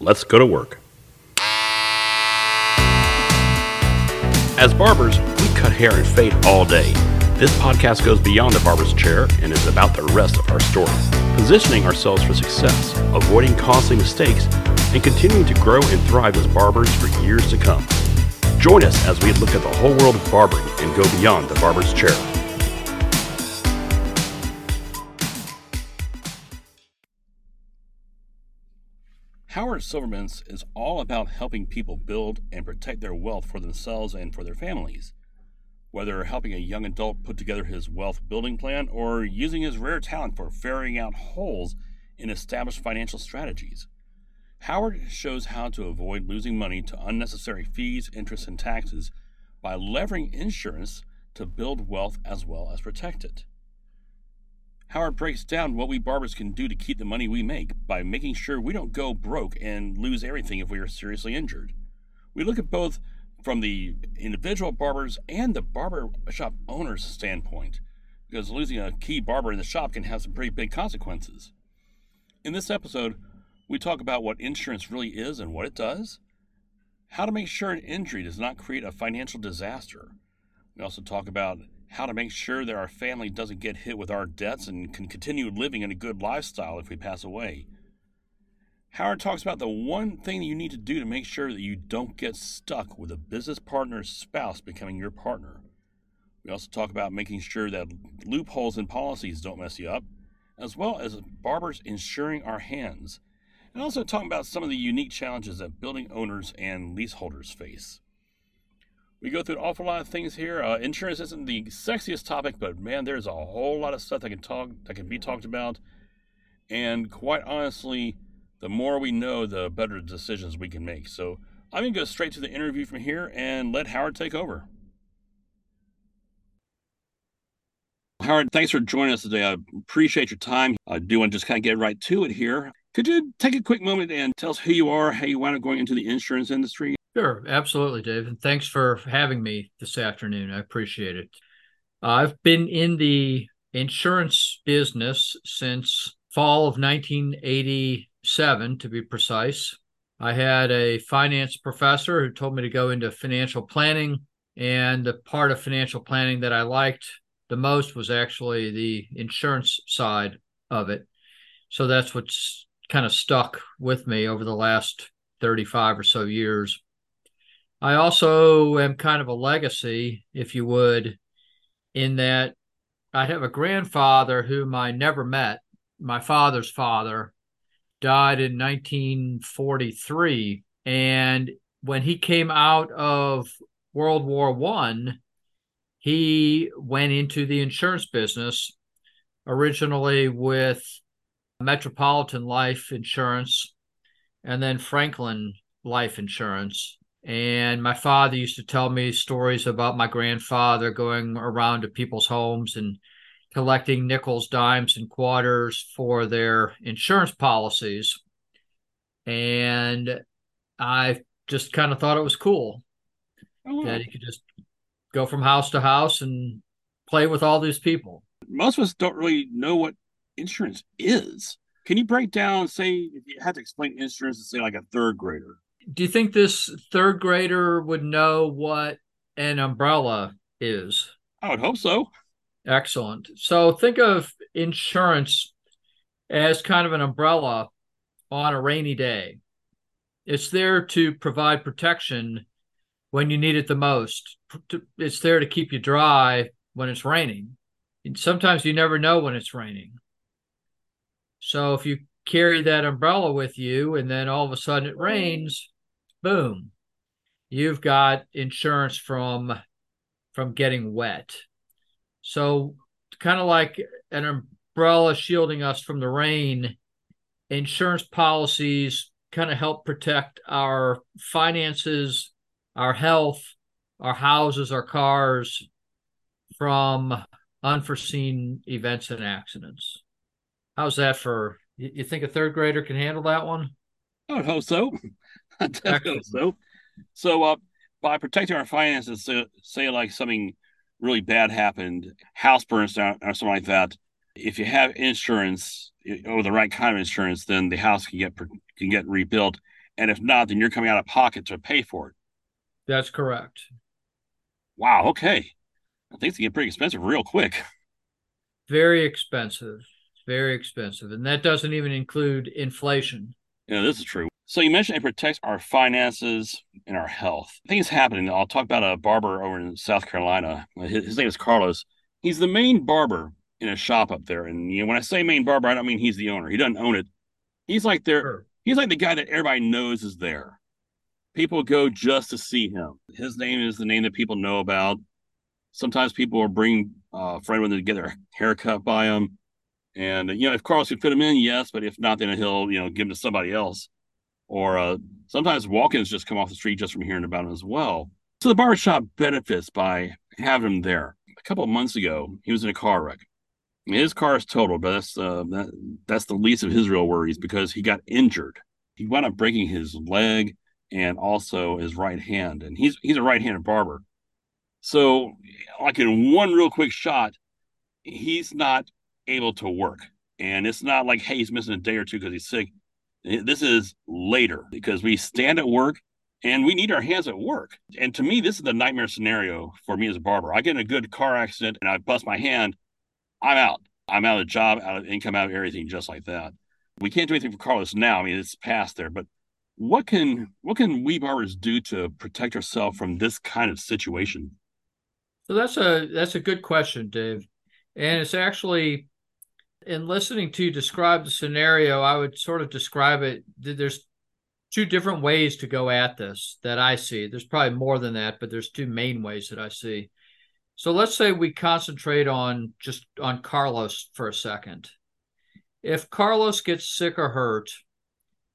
Let's go to work. As barbers, we cut hair and fade all day. This podcast goes beyond the barber's chair and is about the rest of our story, positioning ourselves for success, avoiding costly mistakes, and continuing to grow and thrive as barbers for years to come. Join us as we look at the whole world of barbering and go beyond the barber's chair. Howard Silvermintz is all about helping people build and protect their wealth for themselves and for their families. Whether helping a young adult put together his wealth building plan or using his rare talent for ferrying out holes in established financial strategies. Howard shows how to avoid losing money to unnecessary fees, interest, and taxes by leveraging insurance to build wealth as well as protect it. Howard breaks down what we barbers can do to keep the money we make by making sure we don't go broke and lose everything if we are seriously injured. We look at both from the individual barbers and the barber shop owner's standpoint, because losing a key barber in the shop can have some pretty big consequences. In this episode, we talk about what insurance really is and what it does, how to make sure an injury does not create a financial disaster. We also talk about how to make sure that our family doesn't get hit with our debts and can continue living in a good lifestyle if we pass away. Howard talks about the one thing you need to do to make sure that you don't get stuck with a business partner's spouse becoming your partner. We also talk about making sure that loopholes in policies don't mess you up, as well as barbers insuring our hands, and also talking about some of the unique challenges that building owners and leaseholders face. We go through an awful lot of things here. Uh, insurance isn't the sexiest topic, but man, there's a whole lot of stuff that can talk that can be talked about. And quite honestly, the more we know, the better decisions we can make. So I'm gonna go straight to the interview from here and let Howard take over. Howard, thanks for joining us today. I appreciate your time. I do want to just kind of get right to it here. Could you take a quick moment and tell us who you are, how you wound up going into the insurance industry? Sure, absolutely, Dave. And thanks for having me this afternoon. I appreciate it. I've been in the insurance business since fall of 1987, to be precise. I had a finance professor who told me to go into financial planning. And the part of financial planning that I liked the most was actually the insurance side of it. So that's what's kind of stuck with me over the last 35 or so years. I also am kind of a legacy, if you would, in that I have a grandfather whom I never met. My father's father died in 1943. And when he came out of World War One, he went into the insurance business originally with Metropolitan Life Insurance and then Franklin Life Insurance. And my father used to tell me stories about my grandfather going around to people's homes and collecting nickels, dimes, and quarters for their insurance policies. And I just kind of thought it was cool oh, wow. that he could just go from house to house and play with all these people. Most of us don't really know what insurance is. Can you break down, say, if you had to explain insurance to, say, like a third grader? Do you think this third grader would know what an umbrella is? I would hope so. Excellent. So think of insurance as kind of an umbrella on a rainy day. It's there to provide protection when you need it the most. It's there to keep you dry when it's raining. And sometimes you never know when it's raining. So if you carry that umbrella with you and then all of a sudden it rains, boom, you've got insurance from from getting wet. So kind of like an umbrella shielding us from the rain, insurance policies kind of help protect our finances, our health, our houses, our cars from unforeseen events and accidents. How's that for you think a third grader can handle that one? I would hope so. So. So, uh, by protecting our finances, so, say like something really bad happened, house burns down or something like that. If you have insurance or the right kind of insurance, then the house can get can get rebuilt, And if not, then you're coming out of pocket to pay for it. That's correct. Wow. Okay. Things can get pretty expensive real quick. Very expensive. Very expensive. And that doesn't even include inflation. Yeah, this is true. So you mentioned it protects our finances and our health. Things happening. I'll talk about a barber over in South Carolina. His, his name is Carlos. He's the main barber in a shop up there. And you know, when I say main barber, I don't mean he's the owner. He doesn't own it. He's like there. Sure. He's like the guy that everybody knows is there. People go just to see him. His name is the name that people know about. Sometimes people will bring uh, a friend when they get their haircut by him. And you know, if Carlos could fit him in, yes, but if not, then he'll you know give him to somebody else. Or uh, sometimes walk-ins just come off the street just from hearing about him as well. So the barbershop benefits by having him there. A couple of months ago, he was in a car wreck. His car is totaled, but that's uh, that, that's the least of his real worries because he got injured. He wound up breaking his leg and also his right hand, and he's he's a right-handed barber. So, like in one real quick shot, he's not able to work, and it's not like hey he's missing a day or two because he's sick. This is later because we stand at work and we need our hands at work. And to me, this is the nightmare scenario for me as a barber. I get in a good car accident and I bust my hand I'm out. I'm out of job, out of income, out of everything, just like that. We can't do anything for Carlos now. I mean, it's past there, but what can what can we barbers do to protect ourselves from this kind of situation? So that's a that's a good question, Dave. And it's actually in listening to you describe the scenario, I would sort of describe it. There's two different ways to go at this that I see. There's probably more than that, but there's two main ways that I see. So let's say we concentrate on just on Carlos for a second. If Carlos gets sick or hurt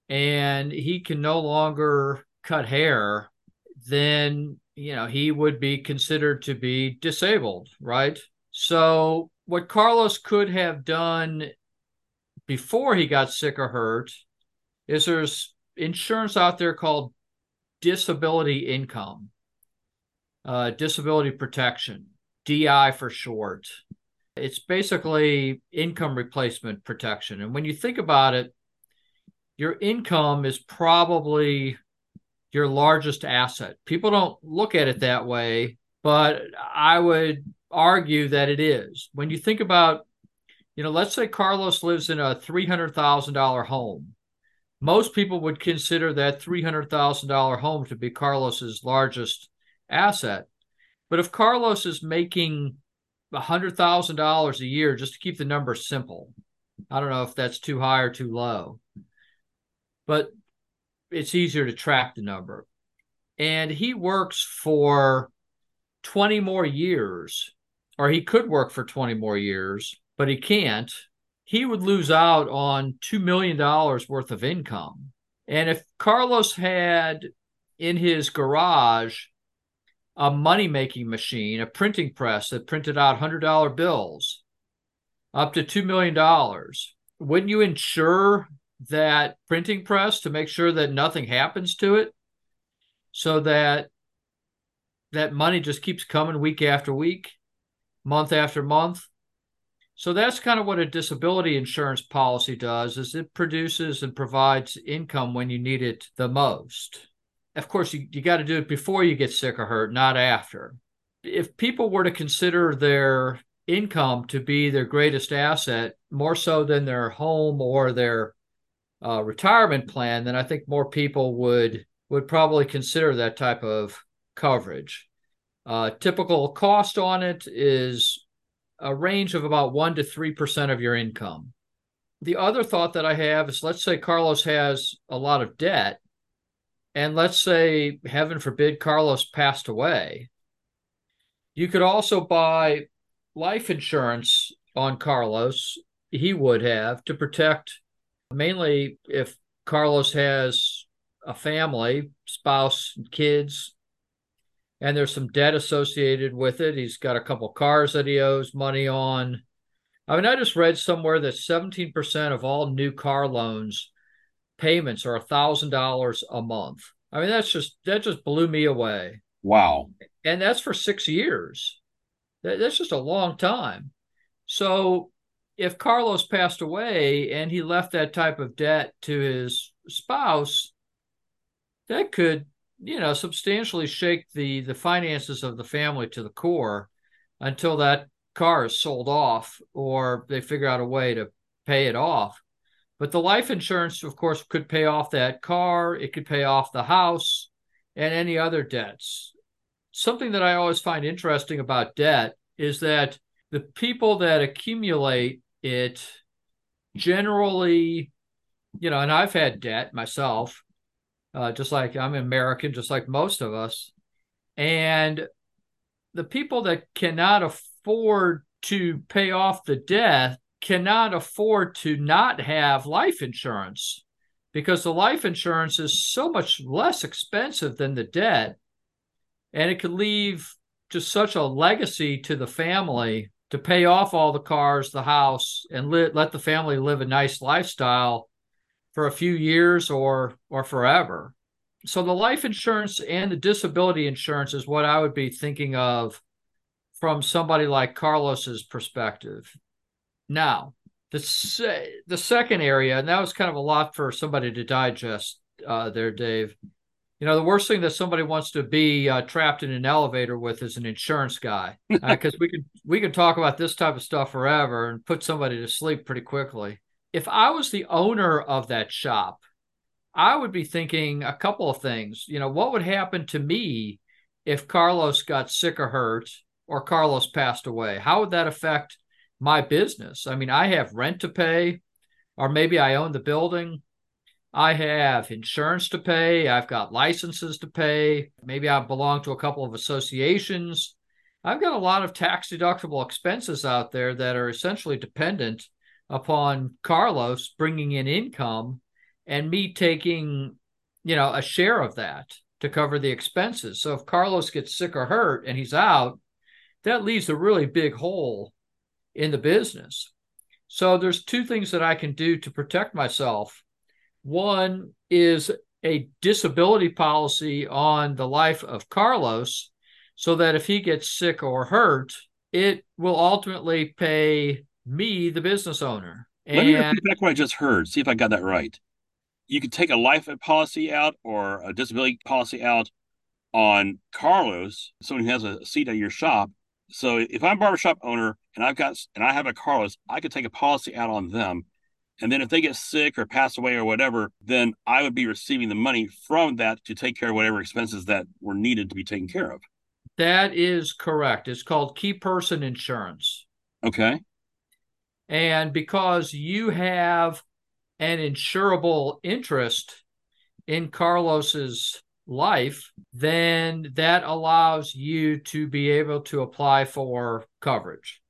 and he can no longer cut hair, then you know he would be considered to be disabled, right? So what Carlos could have done before he got sick or hurt is there's insurance out there called disability income, uh, disability protection. DI for short. It's basically income replacement protection. And when you think about it, your income is probably your largest asset. People don't look at it that way, but I would argue that it is. When you think about, you know, let's say Carlos lives in a $300,000 home. Most people would consider that $300,000 home to be Carlos's largest asset. But if Carlos is making $100,000 a year, just to keep the number simple, I don't know if that's too high or too low, but it's easier to track the number. And he works for 20 more years, or he could work for 20 more years, but he can't. He would lose out on $2 million worth of income. And if Carlos had in his garage a money making machine, a printing press that printed out $100 bills up to $2 million. Wouldn't you insure that printing press to make sure that nothing happens to it so that that money just keeps coming week after week, month after month? So that's kind of what a disability insurance policy does is it produces and provides income when you need it the most of course, you, you got to do it before you get sick or hurt, not after. If people were to consider their income to be their greatest asset, more so than their home or their uh, retirement plan, then I think more people would would probably consider that type of coverage. Uh, typical cost on it is a range of about one to three percent of your income. The other thought that I have is, let's say Carlos has a lot of debt and let's say, heaven forbid, Carlos passed away, you could also buy life insurance on Carlos. He would have to protect mainly if Carlos has a family, spouse, kids, and there's some debt associated with it. He's got a couple cars that he owes money on. I mean, I just read somewhere that 17% of all new car loans payments are a thousand dollars a month. I mean, that's just that just blew me away. Wow. And that's for six years. That, that's just a long time. So if Carlos passed away and he left that type of debt to his spouse, that could, you know, substantially shake the the finances of the family to the core until that car is sold off or they figure out a way to pay it off. But the life insurance, of course, could pay off that car, it could pay off the house and any other debts. Something that I always find interesting about debt is that the people that accumulate it generally, you know, and I've had debt myself, uh, just like I'm American, just like most of us. And the people that cannot afford to pay off the debt cannot afford to not have life insurance because the life insurance is so much less expensive than the debt and it could leave just such a legacy to the family to pay off all the cars the house and li- let the family live a nice lifestyle for a few years or or forever so the life insurance and the disability insurance is what i would be thinking of from somebody like carlos's perspective now the se- the second area, and that was kind of a lot for somebody to digest uh, there, Dave. You know, the worst thing that somebody wants to be uh, trapped in an elevator with is an insurance guy, because uh, we can we can talk about this type of stuff forever and put somebody to sleep pretty quickly. If I was the owner of that shop, I would be thinking a couple of things. You know, what would happen to me if Carlos got sick or hurt, or Carlos passed away? How would that affect my business. I mean, I have rent to pay, or maybe I own the building. I have insurance to pay. I've got licenses to pay. Maybe I belong to a couple of associations. I've got a lot of tax deductible expenses out there that are essentially dependent upon Carlos bringing in income and me taking, you know, a share of that to cover the expenses. So if Carlos gets sick or hurt and he's out, that leaves a really big hole in the business. So there's two things that I can do to protect myself. One is a disability policy on the life of Carlos so that if he gets sick or hurt, it will ultimately pay me, the business owner. And Let me repeat back what I just heard, see if I got that right. You could take a life policy out or a disability policy out on Carlos, someone who has a seat at your shop, so if I'm a barbershop owner and I've got and I have a Carlos, I could take a policy out on them. And then if they get sick or pass away or whatever, then I would be receiving the money from that to take care of whatever expenses that were needed to be taken care of. That is correct. It's called key person insurance. Okay. And because you have an insurable interest in Carlos's life, then that allows you to be able to apply for coverage.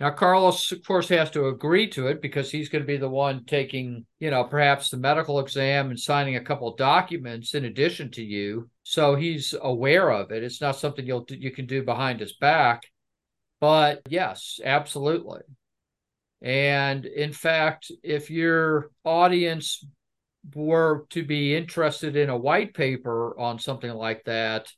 Now, Carlos, of course, has to agree to it because he's going to be the one taking, you know, perhaps the medical exam and signing a couple documents in addition to you. So he's aware of it. It's not something you'll you can do behind his back. But yes, absolutely. And in fact, if your audience were to be interested in a white paper on something like that,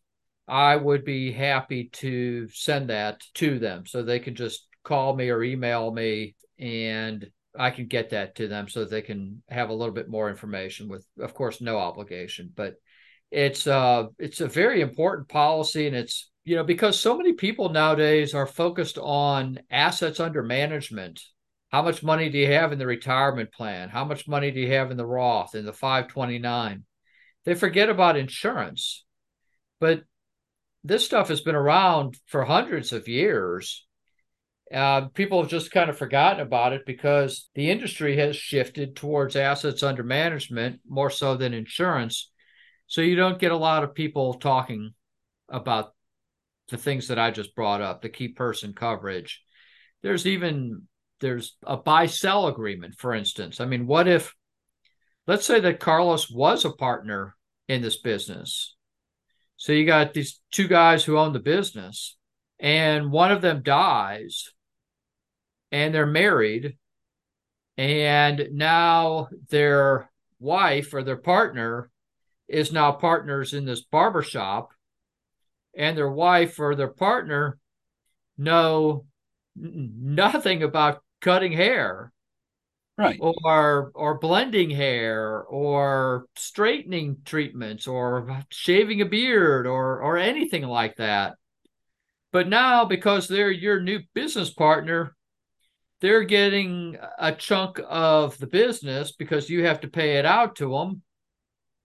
I would be happy to send that to them. So they can just call me or email me and I can get that to them so they can have a little bit more information with of course no obligation. But it's uh it's a very important policy and it's you know because so many people nowadays are focused on assets under management how much money do you have in the retirement plan? How much money do you have in the Roth, in the 529? They forget about insurance. But this stuff has been around for hundreds of years. Uh, people have just kind of forgotten about it because the industry has shifted towards assets under management more so than insurance. So you don't get a lot of people talking about the things that I just brought up, the key person coverage. There's even there's a buy sell agreement, for instance. I mean, what if, let's say that Carlos was a partner in this business. So you got these two guys who own the business, and one of them dies, and they're married, and now their wife or their partner is now partners in this barbershop, and their wife or their partner know nothing about cutting hair. right or or blending hair or straightening treatments or shaving a beard or or anything like that but now because they're your new business partner they're getting a chunk of the business because you have to pay it out to them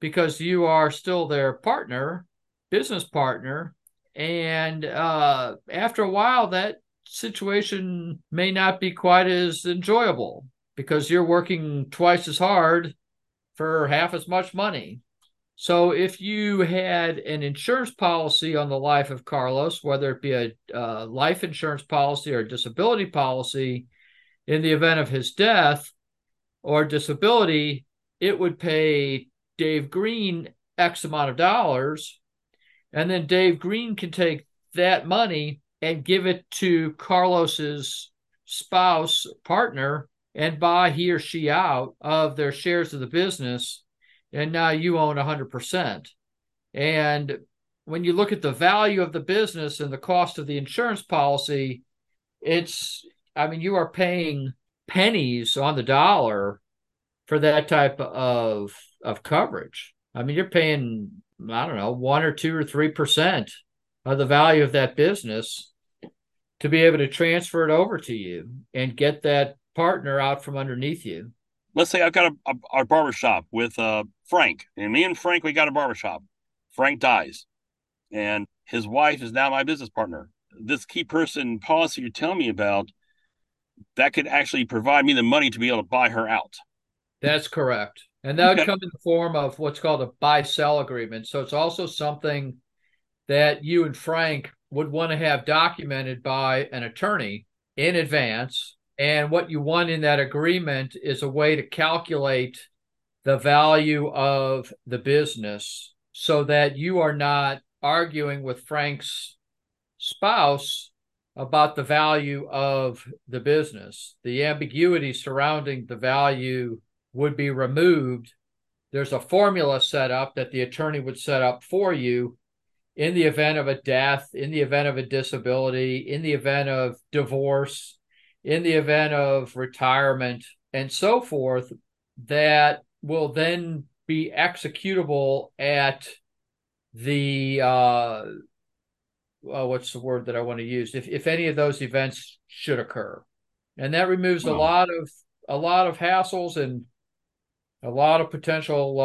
because you are still their partner business partner and uh, after a while that situation may not be quite as enjoyable because you're working twice as hard for half as much money. So if you had an insurance policy on the life of Carlos, whether it be a life insurance policy or a disability policy, in the event of his death or disability, it would pay Dave Green X amount of dollars. And then Dave Green can take that money and give it to Carlos's spouse, partner, and buy he or she out of their shares of the business. And now you own 100%. And when you look at the value of the business and the cost of the insurance policy, it's, I mean, you are paying pennies on the dollar for that type of, of coverage. I mean, you're paying, I don't know, one or two or 3% of the value of that business to be able to transfer it over to you and get that partner out from underneath you. Let's say I've got a, a, a barber shop with uh, Frank, and me and Frank, we got a barber shop. Frank dies, and his wife is now my business partner. This key person policy you're telling me about, that could actually provide me the money to be able to buy her out. That's correct. And that okay. would come in the form of what's called a buy sell agreement. So it's also something that you and Frank would want to have documented by an attorney in advance and what you want in that agreement is a way to calculate the value of the business so that you are not arguing with Frank's spouse about the value of the business. The ambiguity surrounding the value would be removed. There's a formula set up that the attorney would set up for you in the event of a death, in the event of a disability, in the event of divorce, in the event of retirement and so forth that will then be executable at the uh, well, what's the word that I want to use? If if any of those events should occur, and that removes a lot of a lot of hassles and a lot of potential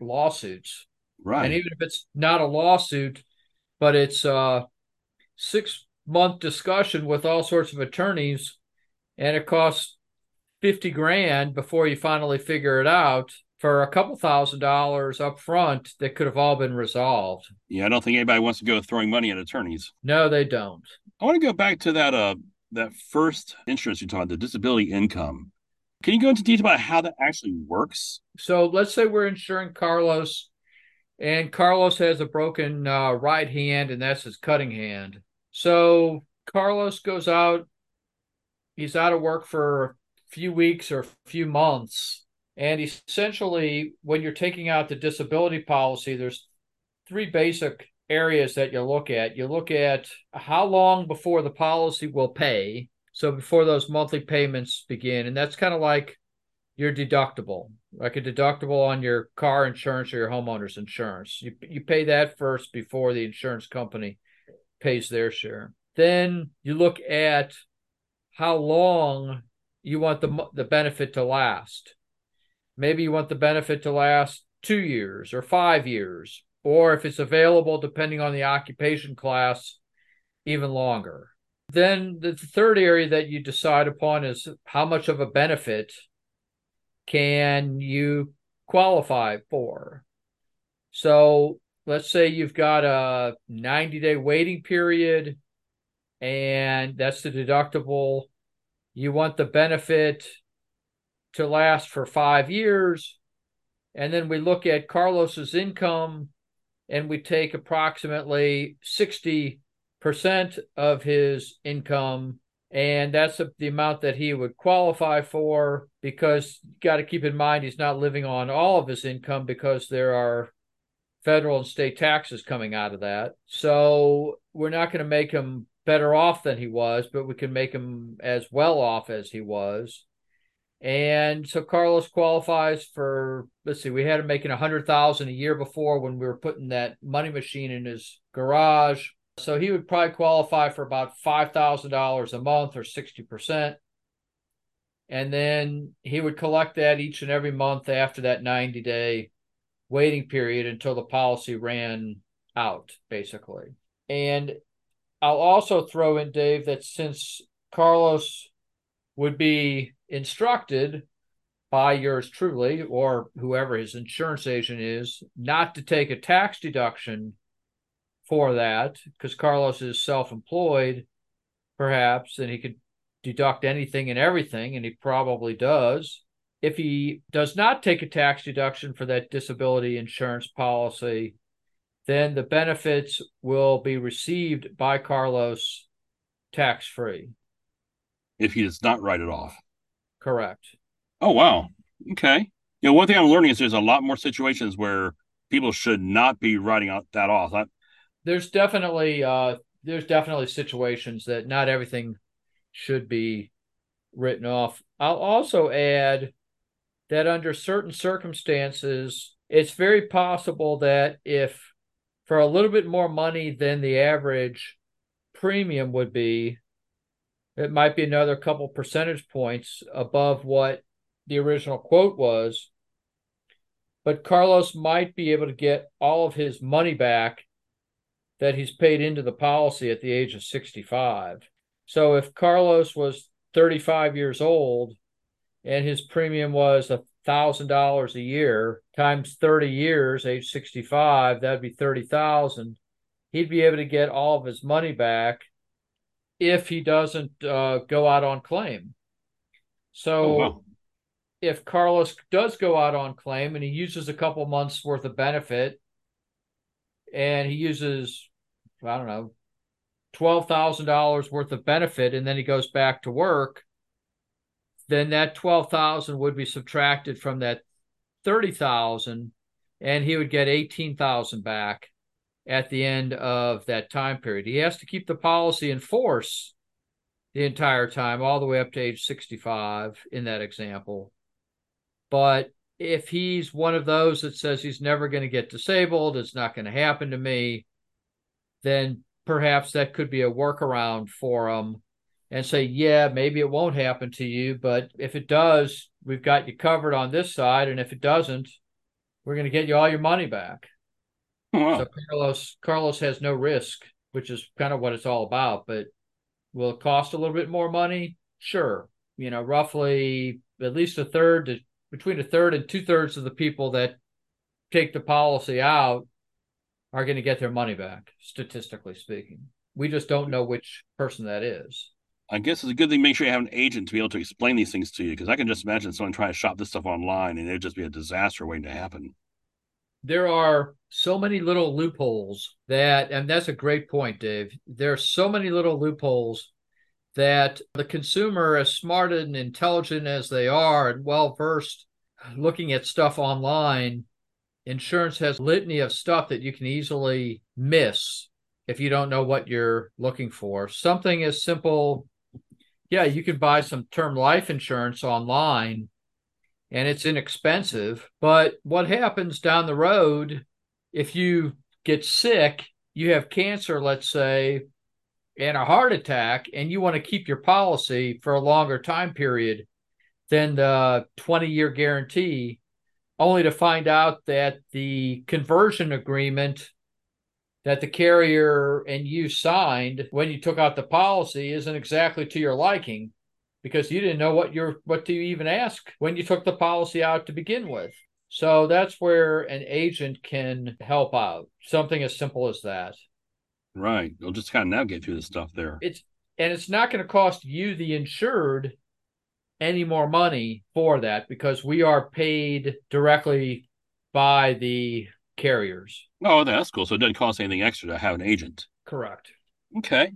uh, lawsuits. Right, and even if it's not a lawsuit, but it's a six month discussion with all sorts of attorneys and it costs 50 grand before you finally figure it out for a couple thousand dollars up front that could have all been resolved. Yeah, I don't think anybody wants to go throwing money at attorneys. No, they don't. I want to go back to that uh that first insurance you talked, the disability income. Can you go into detail about how that actually works? So let's say we're insuring Carlos, and Carlos has a broken uh, right hand, and that's his cutting hand. So Carlos goes out he's out of work for a few weeks or a few months. And essentially, when you're taking out the disability policy, there's three basic areas that you look at. You look at how long before the policy will pay. So before those monthly payments begin. And that's kind of like your deductible, like a deductible on your car insurance or your homeowner's insurance. You, you pay that first before the insurance company pays their share. Then you look at how long you want the the benefit to last. Maybe you want the benefit to last 2 years or 5 years or if it's available depending on the occupation class even longer. Then the third area that you decide upon is how much of a benefit can you qualify for. So let's say you've got a 90 day waiting period and that's the deductible. You want the benefit to last for five years. And then we look at Carlos's income and we take approximately 60% of his income. And that's the amount that he would qualify for because you got to keep in mind he's not living on all of his income because there are federal and state taxes coming out of that. So we're not going to make him better off than he was, but we can make him as well off as he was. And so Carlos qualifies for let's see, we had him making a hundred thousand a year before when we were putting that money machine in his garage. So he would probably qualify for about five thousand dollars a month or sixty percent. And then he would collect that each and every month after that 90 day waiting period until the policy ran out, basically. And I'll also throw in, Dave, that since Carlos would be instructed by yours truly or whoever his insurance agent is not to take a tax deduction for that because Carlos is self employed, perhaps, and he could deduct anything and everything, and he probably does. If he does not take a tax deduction for that disability insurance policy, then the benefits will be received by Carlos tax free. If he does not write it off. Correct. Oh, wow. Okay. You know, one thing I'm learning is there's a lot more situations where people should not be writing out that off. I... There's definitely uh, there's definitely situations that not everything should be written off. I'll also add that under certain circumstances, it's very possible that if for a little bit more money than the average premium would be, it might be another couple percentage points above what the original quote was. But Carlos might be able to get all of his money back that he's paid into the policy at the age of 65. So if Carlos was 35 years old and his premium was a thousand dollars a year times 30 years, age 65, that'd be 30,000. He'd be able to get all of his money back if he doesn't uh, go out on claim. So oh, wow. if Carlos does go out on claim and he uses a couple months worth of benefit and he uses, I don't know, $12,000 worth of benefit and then he goes back to work, then that 12,000 would be subtracted from that 30,000 and he would get 18,000 back at the end of that time period. He has to keep the policy in force the entire time all the way up to age 65 in that example. But if he's one of those that says he's never going to get disabled, it's not going to happen to me, then perhaps that could be a workaround for them and say, yeah, maybe it won't happen to you, but if it does, we've got you covered on this side. And if it doesn't, we're going to get you all your money back. Oh, wow. So Carlos Carlos has no risk, which is kind of what it's all about. But will it cost a little bit more money? Sure. You know, roughly at least a third to between a third and two thirds of the people that take the policy out are going to get their money back, statistically speaking. We just don't know which person that is. I guess it's a good thing. To make sure you have an agent to be able to explain these things to you, because I can just imagine someone trying to shop this stuff online, and it'd just be a disaster waiting to happen. There are so many little loopholes that, and that's a great point, Dave. There are so many little loopholes that the consumer, as smart and intelligent as they are, and well versed, looking at stuff online, insurance has litany of stuff that you can easily miss if you don't know what you're looking for. Something as simple, yeah, you can buy some term life insurance online and it's inexpensive, but what happens down the road if you get sick, you have cancer, let's say, and a heart attack, and you want to keep your policy for a longer time period than the 20 year guarantee only to find out that the conversion agreement that the carrier and you signed when you took out the policy isn't exactly to your liking because you didn't know what you're what to even ask when you took the policy out to begin with. So that's where an agent can help out. Something as simple as that. Right. They'll just kind of navigate through the stuff there. It's and it's not going to cost you the insured any more money for that because we are paid directly by the carriers. Oh, that's cool. So it doesn't cost anything extra to have an agent. Correct. Okay.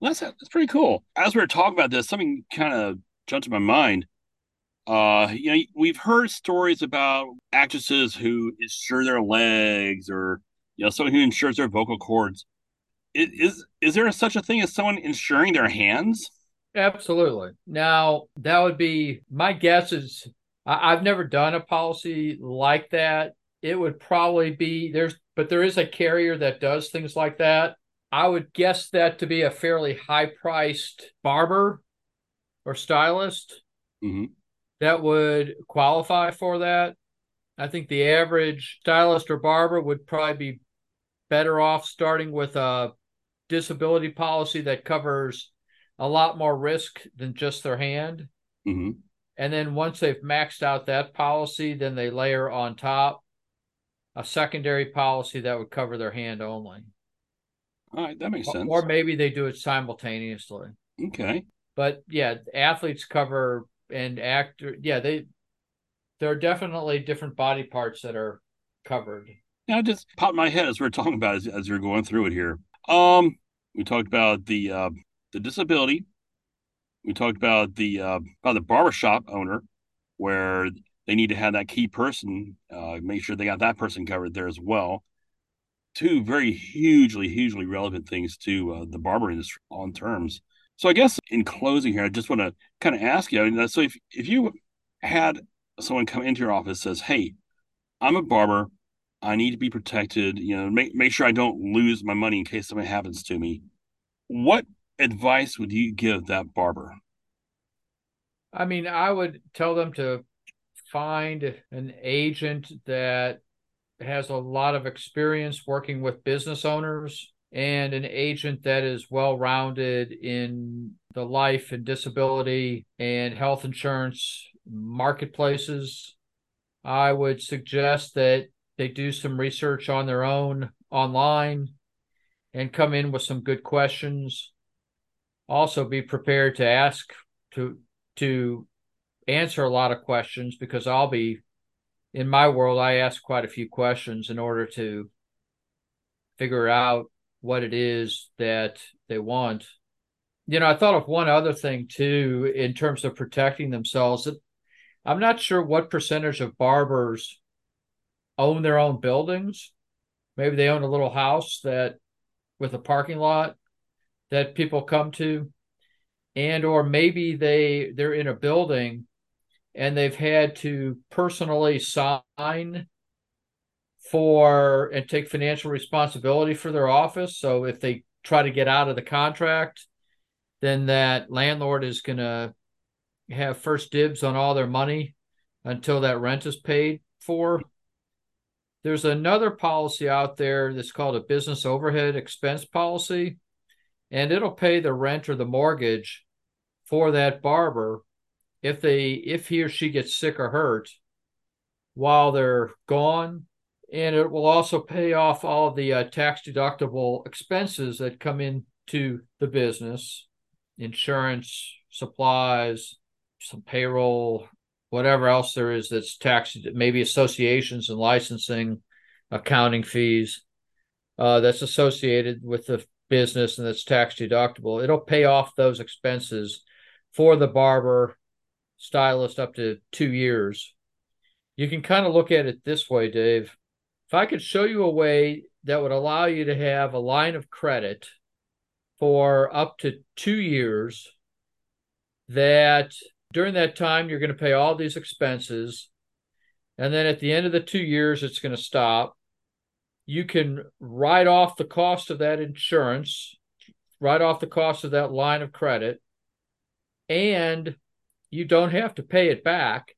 Well, that's that's pretty cool. As we were talking about this, something kind of jumped to my mind. Uh, you know, we've heard stories about actresses who insure their legs, or you know, someone who insures their vocal cords. Is is there such a thing as someone insuring their hands? Absolutely. Now, that would be my guess is I, I've never done a policy like that. It would probably be there's, but there is a carrier that does things like that. I would guess that to be a fairly high priced barber or stylist hmm that would qualify for that. I think the average stylist or barber would probably be better off starting with a disability policy that covers a lot more risk than just their hand. hmm And then once they've maxed out that policy, then they layer on top a secondary policy that would cover their hand only. All right, that makes sense. Or maybe they do it simultaneously. okay. But yeah, athletes cover and actor yeah, they there are definitely different body parts that are covered. Now, just pop my head as we are talking about as, as you're going through it here. Um, we talked about the uh, the disability. We talked about the uh, about the barbershop owner, where they need to have that key person, uh, make sure they got that person covered there as well. Two very hugely, hugely relevant things to uh, the barber industry on terms. So I guess in closing here, I just want to kind of ask you. So if if you had someone come into your office says, "Hey, I'm a barber. I need to be protected. You know, make make sure I don't lose my money in case something happens to me." What advice would you give that barber? I mean, I would tell them to find an agent that has a lot of experience working with business owners and an agent that is well rounded in the life and disability and health insurance marketplaces. I would suggest that they do some research on their own online and come in with some good questions. Also, be prepared to ask to to answer a lot of questions because I'll be in my world. I ask quite a few questions in order to figure out what it is that they want. You know, I thought of one other thing too in terms of protecting themselves. I'm not sure what percentage of barbers own their own buildings. Maybe they own a little house that with a parking lot that people come to and or maybe they they're in a building and they've had to personally sign for and take financial responsibility for their office. So if they try to get out of the contract then that landlord is going to have first dibs on all their money until that rent is paid for. There's another policy out there that's called a business overhead expense policy, and it'll pay the rent or the mortgage for that barber if they if he or she gets sick or hurt while they're gone. And it will also pay off all the uh, tax deductible expenses that come into the business insurance supplies some payroll whatever else there is that's taxed, maybe associations and licensing, accounting fees uh, that's associated with the business and it's tax deductible. It'll pay off those expenses for the barber stylist up to two years. You can kind of look at it this way, Dave. If I could show you a way that would allow you to have a line of credit for up to two years that during that time, you're going to pay all these expenses. And then at the end of the two years, it's going to stop. You can write off the cost of that insurance, write off the cost of that line of credit, and you don't have to pay it back.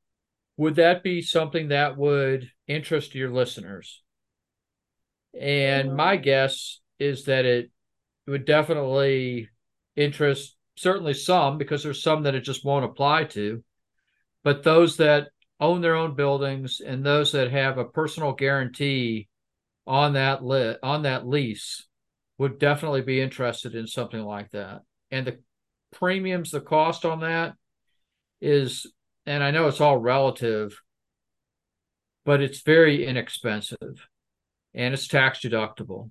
Would that be something that would interest your listeners? And my guess is that it would definitely interest certainly some because there's some that it just won't apply to. But those that own their own buildings and those that have a personal guarantee on that lit on that lease would definitely be interested in something like that. And the premiums, the cost on that is, and I know it's all relative, but it's very inexpensive and it's tax deductible.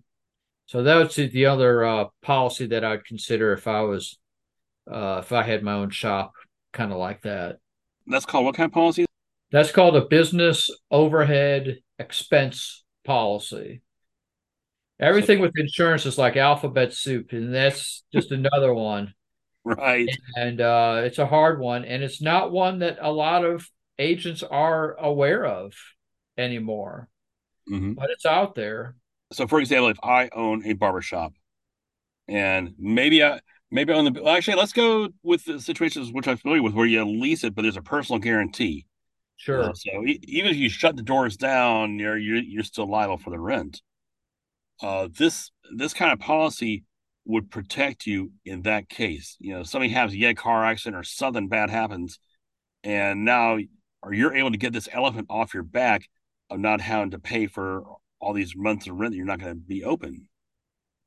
So that would that's the other uh, policy that I'd consider if I was uh, if I had my own shop, kind of like that. That's called what kind of policy? That's called a business overhead expense policy. Everything with insurance is like alphabet soup, and that's just another one. Right. And uh, it's a hard one. And it's not one that a lot of agents are aware of anymore, hmm but it's out there. So, for example, if I own a barbershop and maybe I maybe on the well, actually let's go with the situations which I'm familiar with where you lease it, but there's a personal guarantee. Sure. Uh, so e- even if you shut the doors down, you're you're, you're still liable for the rent. Uh, this this kind of policy would protect you in that case. You know, somebody has a car accident or something bad happens, and now or you're able to get this elephant off your back of not having to pay for all these months of rent that you're not going to be open.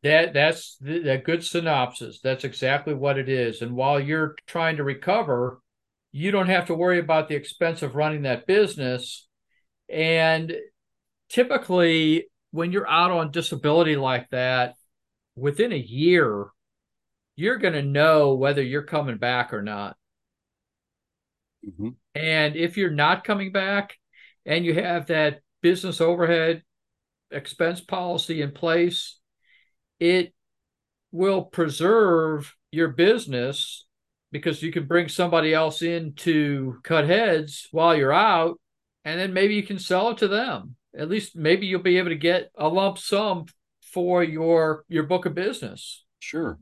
That that's a good synopsis. That's exactly what it is. And while you're trying to recover, you don't have to worry about the expense of running that business. And typically, when you're out on disability like that, within a year, you're going to know whether you're coming back or not. hmm And if you're not coming back and you have that business overhead expense policy in place, it will preserve your business because you can bring somebody else in to cut heads while you're out, and then maybe you can sell it to them. At least maybe you'll be able to get a lump sum for your your book of business. Sure.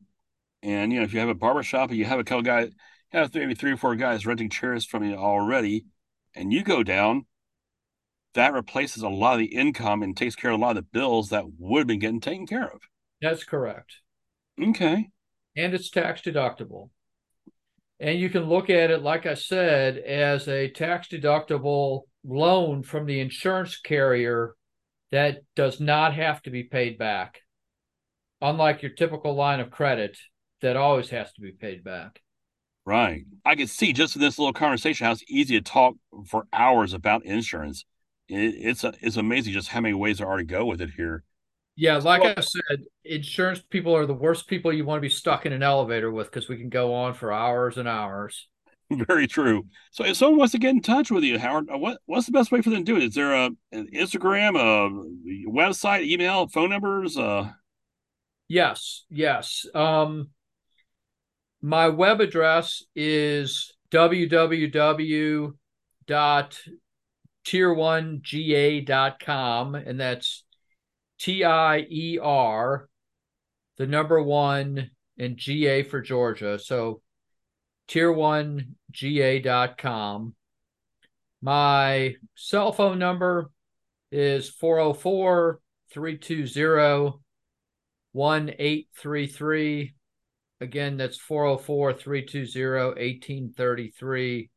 And you know, if you have a barber shop and you have a couple guys, you have maybe three or four guys renting chairs from you already, and you go down, that replaces a lot of the income and takes care of a lot of the bills that would have been getting taken care of. That's correct. Okay. And it's tax deductible. And you can look at it, like I said, as a tax deductible loan from the insurance carrier that does not have to be paid back. Unlike your typical line of credit that always has to be paid back. Right. I can see just in this little conversation how it's easy to talk for hours about insurance. It, it's a, it's amazing just how many ways there are to go with it here. Yeah, like Well- I said, insurance people are the worst people you want to be stuck in an elevator with because we can go on for hours and hours. Very true. So if someone wants to get in touch with you, Howard, uh, what what's the best way for them to do it? Is there a an Instagram, a website, email, phone numbers? Uh, Yes, yes. Um, my web address is www.tier1ga.com, and that's T I E R, the number one, and GA for Georgia. So tier1ga.com. My cell phone number is 404 320 1833. Again, that's 404 320 1833.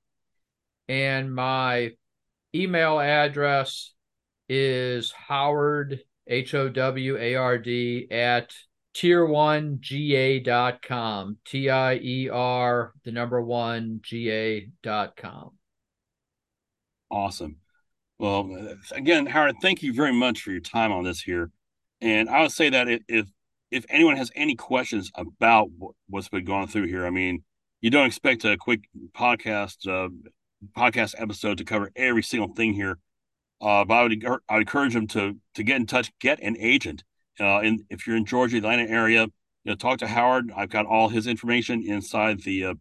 And my email address is Howard, H O W A R D, at tier1ga.com. T I E R, the number one, ga.com. awesome. Well, again, Howard, thank you very much for your time on this here. And I would say that if, if anyone has any questions about what's been going through here, I mean, you don't expect a quick podcast uh, podcast episode to cover every single thing here. Uh, but I would I would encourage them to to get in touch, get an agent. Uh, and if you're in Georgia, Atlanta area, you know, talk to Howard. I've got all his information inside the uh,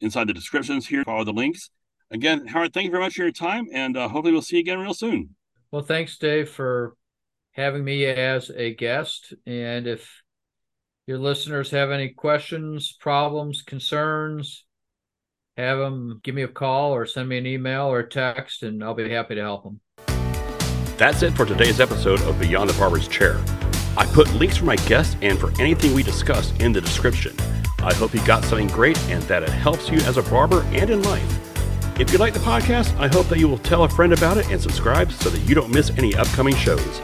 inside the descriptions here. Follow the links. Again, Howard, thank you very much for your time, and uh, hopefully we'll see you again real soon. Well, thanks, Dave, for having me as a guest. And if your listeners have any questions, problems, concerns, have them give me a call or send me an email or a text, and I'll be happy to help them. That's it for today's episode of Beyond the Barber's Chair. I put links for my guests and for anything we discussed in the description. I hope you got something great and that it helps you as a barber and in life. If you like the podcast, I hope that you will tell a friend about it and subscribe so that you don't miss any upcoming shows.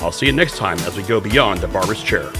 I'll see you next time as we go beyond the barber's chair.